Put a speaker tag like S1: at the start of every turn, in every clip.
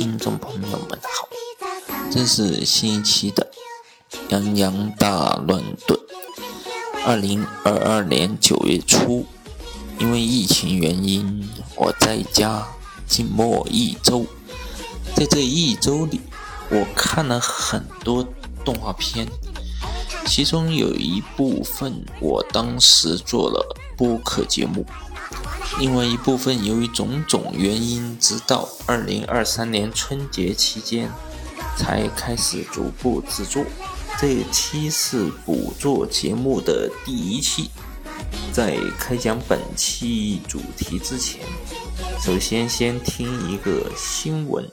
S1: 听众朋友们好，这是新一期的《洋洋大乱炖》。二零二二年九月初，因为疫情原因，我在家静默一周。在这一周里，我看了很多动画片，其中有一部分我当时做了播客节目。另外一部分由于种种原因，直到二零二三年春节期间才开始逐步制作。这期是补做节目的第一期。在开讲本期主题之前，首先先听一个新闻：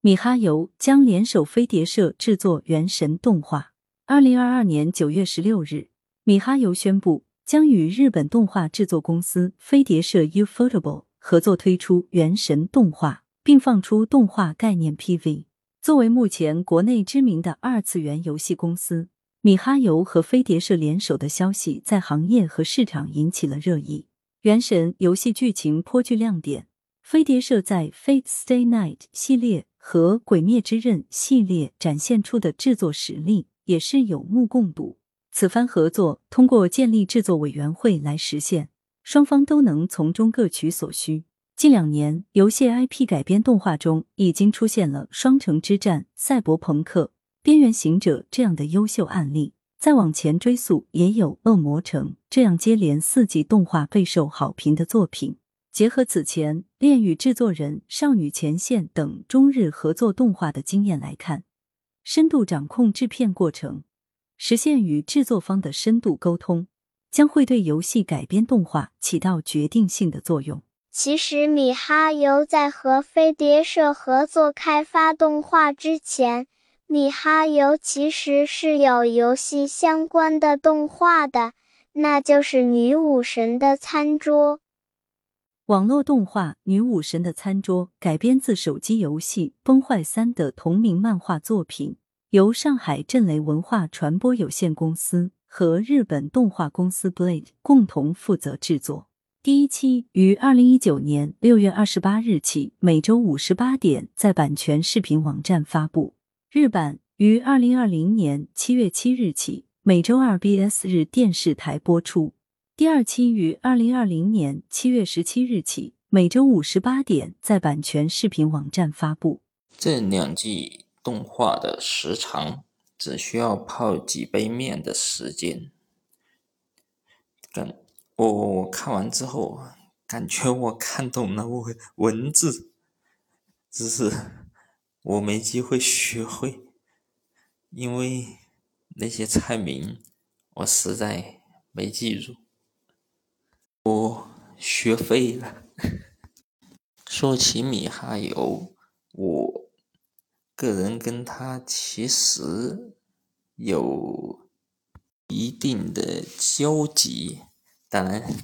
S2: 米哈游将联手飞碟社制作《原神》动画。二零二二年九月十六日，米哈游宣布。将与日本动画制作公司飞碟社 Ufotable 合作推出《原神》动画，并放出动画概念 PV。作为目前国内知名的二次元游戏公司，米哈游和飞碟社联手的消息在行业和市场引起了热议。《原神》游戏剧情颇具亮点，飞碟社在《Fate Stay Night》系列和《鬼灭之刃》系列展现出的制作实力也是有目共睹。此番合作通过建立制作委员会来实现，双方都能从中各取所需。近两年，游戏 IP 改编动画中已经出现了《双城之战》《赛博朋克》《边缘行者》这样的优秀案例。再往前追溯，也有《恶魔城》这样接连四季动画备受好评的作品。结合此前恋与制作人、少女前线等中日合作动画的经验来看，深度掌控制片过程。实现与制作方的深度沟通，将会对游戏改编动画起到决定性的作用。
S3: 其实，米哈游在和飞碟社合作开发动画之前，米哈游其实是有游戏相关的动画的，那就是《女武神的餐桌》。
S2: 网络动画《女武神的餐桌》改编自手机游戏《崩坏三》的同名漫画作品。由上海震雷文化传播有限公司和日本动画公司 Blade 共同负责制作。第一期于二零一九年六月二十八日起每周五十八点在版权视频网站发布，日版于二零二零年七月七日起每周二 BS 日电视台播出。第二期于二零二零年七月十七日起每周五十八点在版权视频网站发布。
S1: 这两季。动画的时长只需要泡几杯面的时间。感我我我看完之后，感觉我看懂了文文字，只是我没机会学会，因为那些菜名我实在没记住，我学废了。说起米哈游，我。个人跟他其实有一定的交集，当然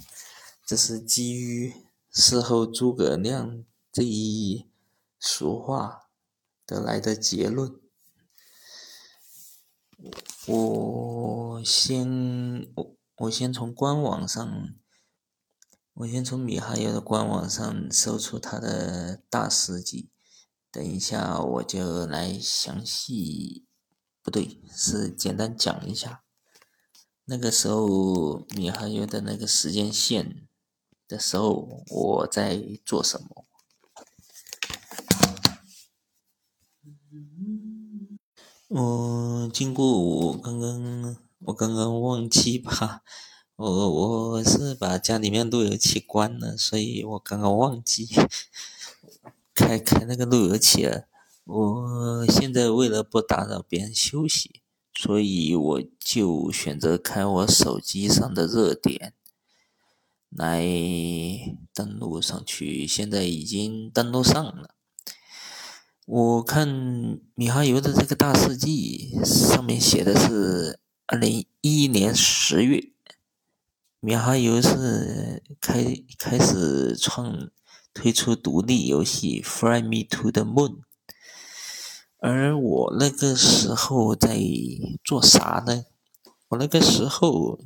S1: 这是基于事后诸葛亮这一俗话得来的结论。我先我我先从官网上，我先从米哈游的官网上搜出他的大事记。等一下，我就来详细，不对，是简单讲一下，那个时候米哈游的那个时间线的时候，我在做什么？我经过我刚刚，我刚刚忘记吧，我我是把家里面路由器关了，所以我刚刚忘记。开开那个路由器了。我现在为了不打扰别人休息，所以我就选择开我手机上的热点来登录上去。现在已经登录上了。我看米哈游的这个大事记上面写的是二零一一年十月，米哈游是开开始创。推出独立游戏《Fly Me to the Moon》，而我那个时候在做啥呢？我那个时候，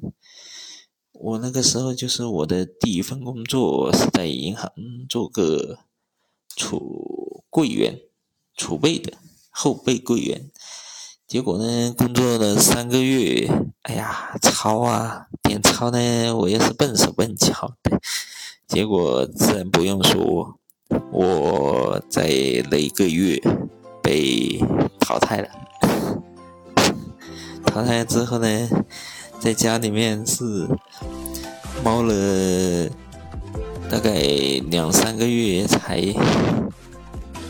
S1: 我那个时候就是我的第一份工作是在银行做个储柜员，储备的后备柜员。结果呢，工作了三个月，哎呀，抄啊，点钞呢，我也是笨手笨脚的。结果自然不用说，我在那一个月被淘汰了。淘汰之后呢，在家里面是猫了大概两三个月才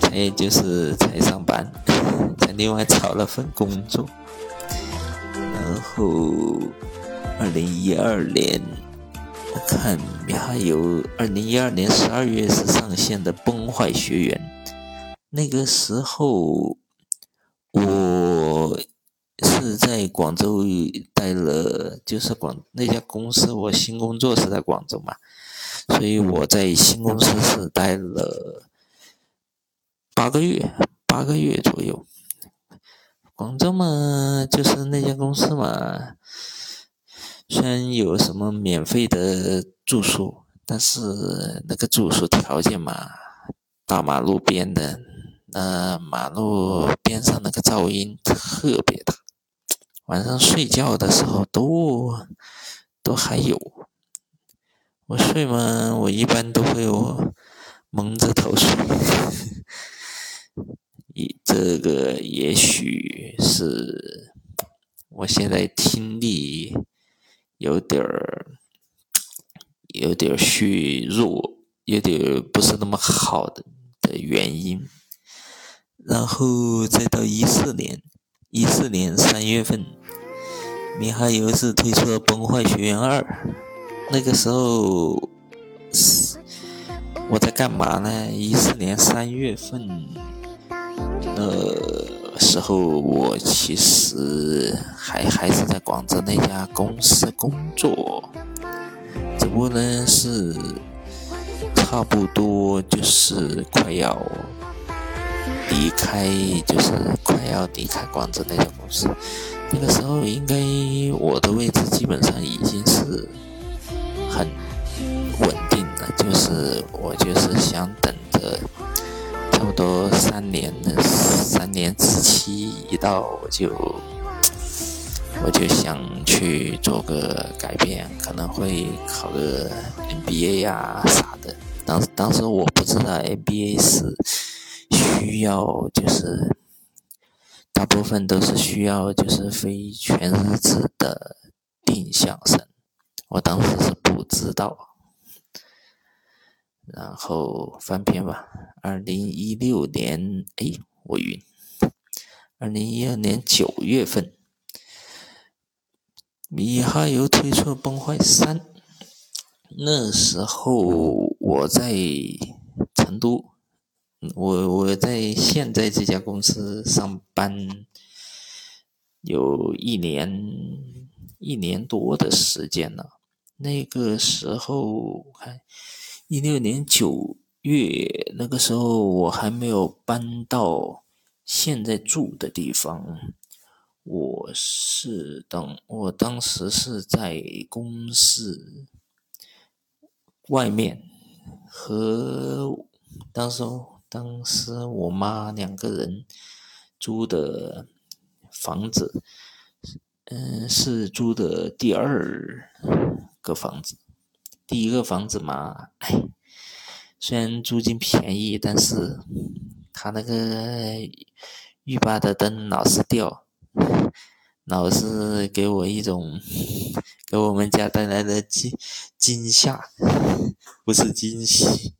S1: 才就是才上班。才另外找了份工作，然后二零一二年，看还有二零一二年十二月是上线的《崩坏学园》，那个时候我是在广州待了，就是广那家公司，我新工作是在广州嘛，所以我在新公司是待了八个月，八个月左右。广州嘛，就是那家公司嘛，虽然有什么免费的住宿，但是那个住宿条件嘛，大马路边的，那马路边上那个噪音特别大，晚上睡觉的时候都都还有。我睡嘛，我一般都会蒙着头睡。这个也许是我现在听力有点儿有点虚弱，有点不是那么好的的原因。然后再到一四年，一四年三月份，米哈游是推出了《崩坏学园二》，那个时候是我在干嘛呢？一四年三月份。呃，时候我其实还还是在广州那家公司工作，只不过呢是差不多就是快要离开，就是快要离开广州那家公司。那个时候应该我的位置基本上已经是很稳定了，就是我就是想等着。差不多三年的三年之期一到，我就我就想去做个改变，可能会考个 MBA 呀啥的。当当时我不知道 MBA 是需要，就是大部分都是需要就是非全日制的定向生，我当时是不知道。然后翻篇吧。二零一六年，哎，我晕。二零一二年九月份，米哈游推出《崩坏三》。那时候我在成都，我我在现在这家公司上班有一年一年多的时间了。那个时候还。一六年九月，那个时候我还没有搬到现在住的地方。我是当我当时是在公司外面和当时当时我妈两个人租的房子，嗯，是租的第二个房子。第一个房子嘛，哎，虽然租金便宜，但是他那个浴霸的灯老是掉，老是给我一种给我们家带来的惊惊吓，不是惊喜。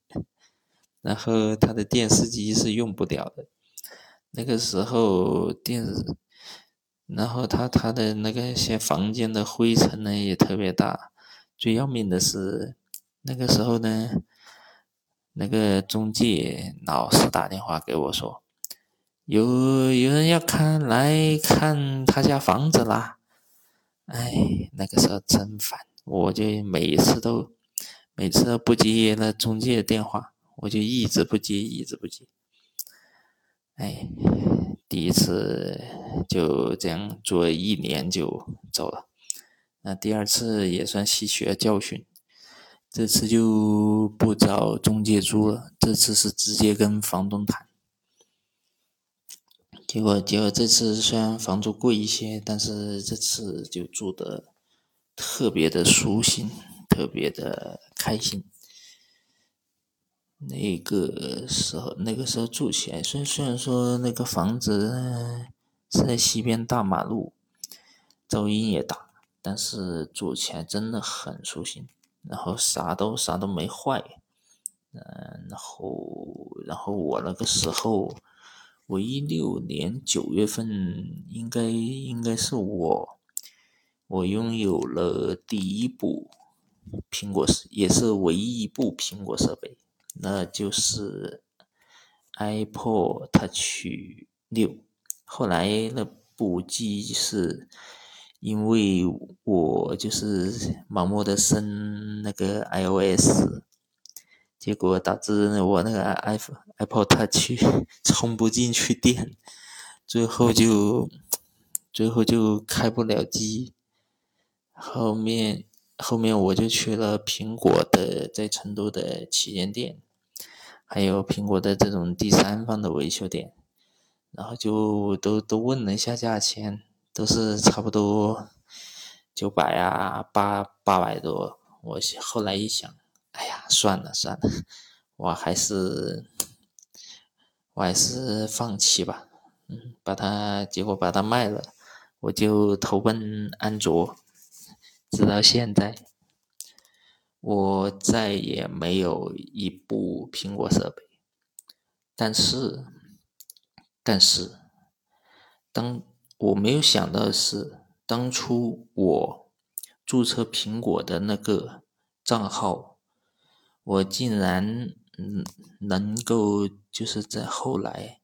S1: 然后他的电视机是用不了的，那个时候电，然后他他的那个些房间的灰尘呢也特别大。最要命的是，那个时候呢，那个中介老是打电话给我说，有有人要看来看他家房子啦。哎，那个时候真烦，我就每次都每次都不接那中介电话，我就一直不接，一直不接。哎，第一次就这样做一年就走了。那第二次也算吸取了教训，这次就不找中介租了，这次是直接跟房东谈。结果结果这次虽然房租贵一些，但是这次就住的特别的舒心，特别的开心。那个时候那个时候住起来，虽虽然说那个房子是在西边大马路，噪音也大，但是做起来真的很舒心，然后啥都啥都没坏。嗯，然后然后我那个时候。我一六年九月份，应该应该是我，我拥有了第一部苹果设，也是唯一一部苹果设备，那就是 iPod Touch 六。后来那部机是因为我就是盲目的升那个 iOS。结果导致我那个 iPhone Apple Touch 充不进去电，最后就最后就开不了机。后面后面我就去了苹果的在成都的旗舰店，还有苹果的这种第三方的维修店，然后就都都问了一下价钱，都是差不多九百啊八八百多。我后来一想。哎呀，算了算了，我还是我还是放弃吧。嗯，把它结果把它卖了，我就投奔安卓，直到现在，我再也没有一部苹果设备。但是，但是，当我没有想到的是，当初我注册苹果的那个账号。我竟然嗯能够就是在后来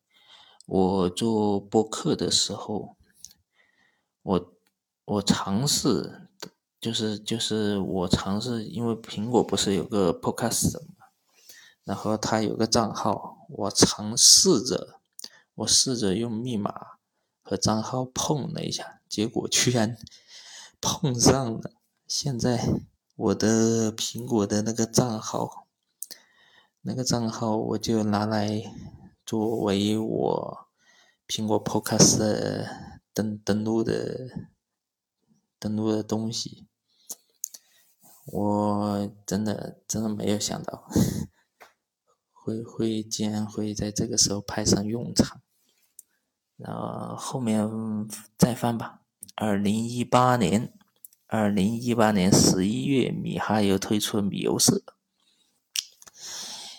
S1: 我做播客的时候，我我尝试就是就是我尝试，因为苹果不是有个 Podcast 嘛，然后它有个账号，我尝试着我试着用密码和账号碰了一下，结果居然 碰上了，现在。我的苹果的那个账号，那个账号我就拿来作为我苹果 Podcast 登登录的登录的东西。我真的真的没有想到，会会竟然会在这个时候派上用场。然后后面再翻吧，二零一八年。二零一八年十一月，米哈游推出米游社。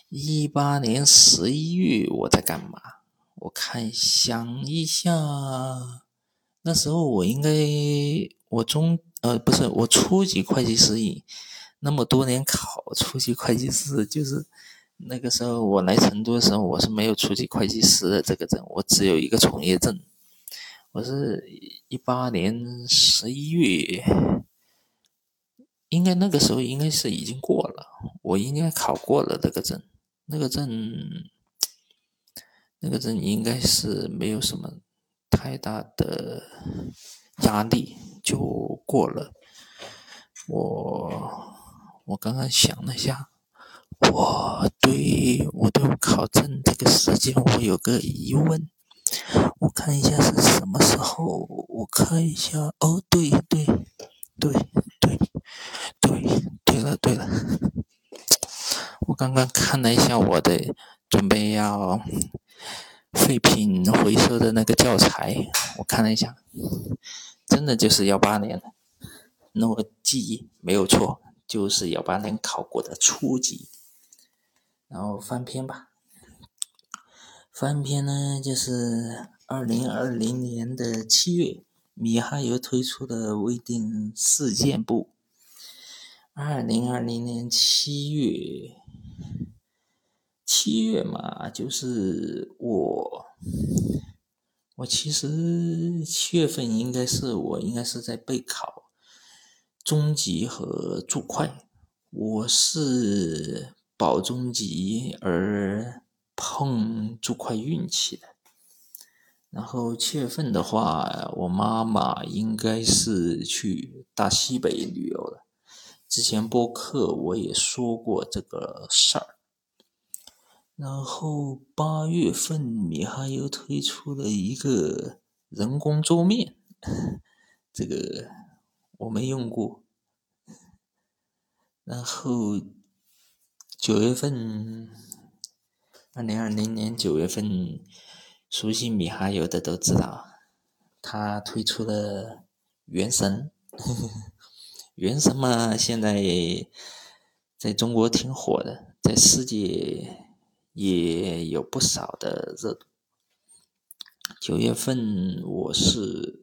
S1: 一八年十一月，我在干嘛？我看想一下，那时候我应该我中呃不是我初级会计师，那么多年考初级会计师，就是那个时候我来成都的时候，我是没有初级会计师的这个证，我只有一个从业证。我是一八年十一月。应该那个时候应该是已经过了，我应该考过了那个证，那个证，那个证应该是没有什么太大的压力就过了。我我刚刚想了一下，我对我对考证这个时间我有个疑问，我看一下是什么时候，我看一下，哦，对对对对。对，对了，对了，我刚刚看了一下我的准备要废品回收的那个教材，我看了一下，真的就是幺八年，那我记忆没有错，就是幺八年考过的初级。然后翻篇吧，翻篇呢就是二零二零年的七月，米哈游推出的微定事件簿。二零二零年七月，七月嘛，就是我，我其实七月份应该是我应该是在备考中级和注会，我是保中级而碰住块运气的。然后七月份的话，我妈妈应该是去大西北旅游了。之前播客我也说过这个事儿，然后八月份米哈游推出了一个人工桌面，这个我没用过。然后九月份，二零二零年九月份，熟悉米哈游的都知道，他推出了《原神》。原神嘛，现在在中国挺火的，在世界。也有不少的热度。九月份我是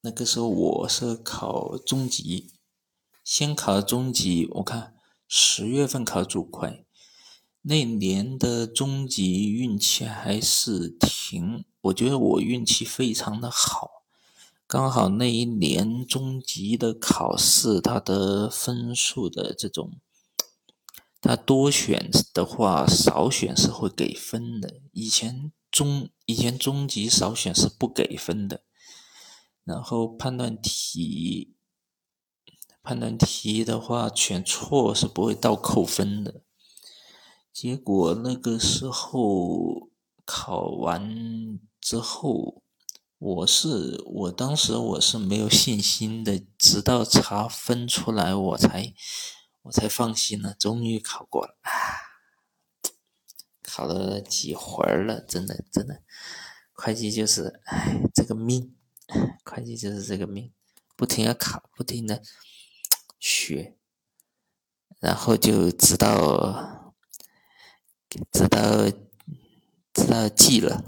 S1: 那个时候我是考中级，先考中级，我看十月份考主会，那年的中级运气还是挺，我觉得我运气非常的好，刚好那一年中级的考试，它的分数的这种。他多选的话，少选是会给分的。以前中以前中级少选是不给分的。然后判断题，判断题的话，选错是不会倒扣分的。结果那个时候考完之后，我是我当时我是没有信心的，直到查分出来我才。我才放心了，终于考过了，考了几回了，真的真的，会计就是，哎，这个命，会计就是这个命，不停的考，不停的学，然后就知道，知道，知道记了，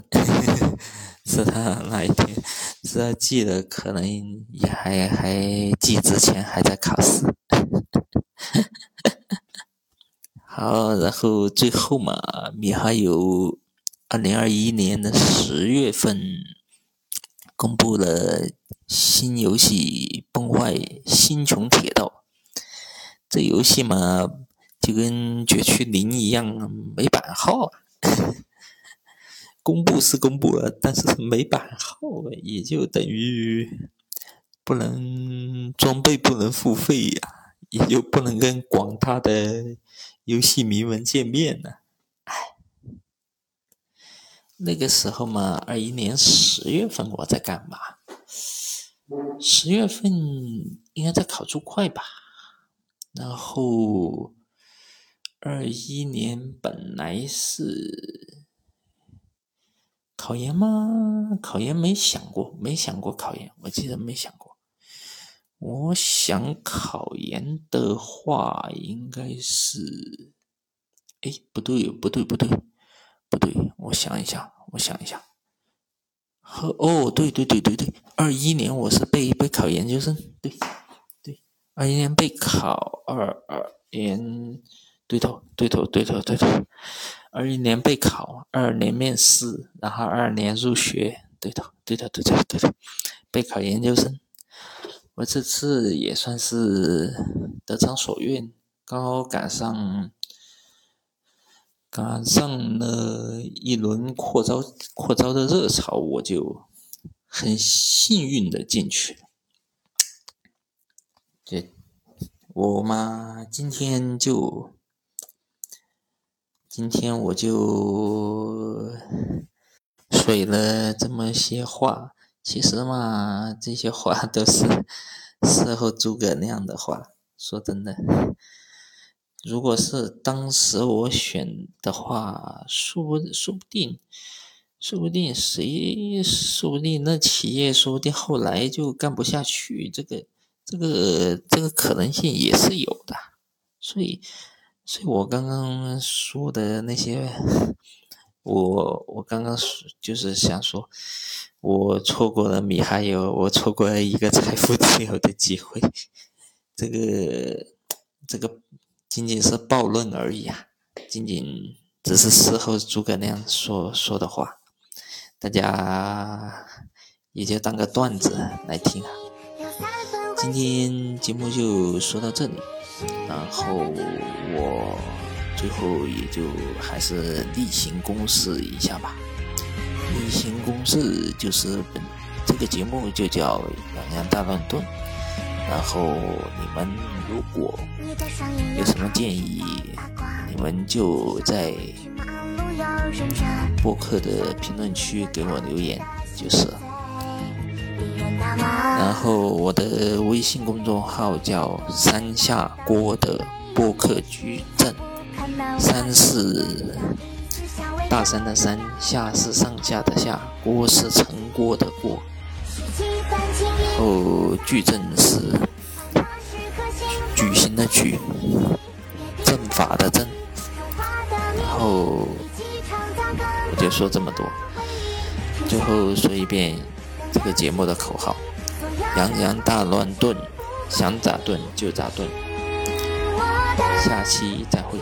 S1: 是他那一天，知道记了，可能也还还记之前还在考试。好，然后最后嘛，米哈游二零二一年的十月份公布了新游戏《崩坏：星穹铁道》。这游戏嘛，就跟《绝区零》一样，没版号。公布是公布了，但是没版号，也就等于不能装备不能付费呀。也就不能跟广大的游戏迷们见面了，唉，那个时候嘛，二一年十月份我在干嘛？十月份应该在考注会吧？然后二一年本来是考研吗？考研没想过，没想过考研，我记得没想过。我想考研的话，应该是，哎，不对，不对，不对，不对，我想一想，我想一想，和哦，对对对对对，二一年我是备备考研究生，对，二一年备考，二二年对头对头对头对头，二一年备考，二二年面试，然后二二年入学，对头对头对头对头，备考研究生。我这次也算是得偿所愿，刚好赶上赶上了一轮扩招扩招的热潮，我就很幸运的进去了。这我嘛，今天就今天我就说了这么些话。其实嘛，这些话都是事后诸葛亮的话。说真的，如果是当时我选的话，说不说不定，说不定谁，说不定那企业，说不定后来就干不下去。这个，这个，这个可能性也是有的。所以，所以我刚刚说的那些，我我刚刚说就是想说。我错过了米哈游，我错过了一个财富自由的机会。这个，这个仅仅是暴论而已啊，仅仅只是事后诸葛亮说说的话，大家也就当个段子来听啊。今天节目就说到这里，然后我最后也就还是例行公事一下吧。例行公事就是本这个节目就叫《洋洋大乱炖》，然后你们如果有什么建议，你们就在播客的评论区给我留言就是。然后我的微信公众号叫山下锅的播客矩阵，山是大山的山，下是上下的下，锅是成锅的锅。后矩阵是矩形的矩，阵法的阵。然后我就说这么多，最后说一遍这个节目的口号。洋洋大乱炖，想咋炖就咋炖。下期再会。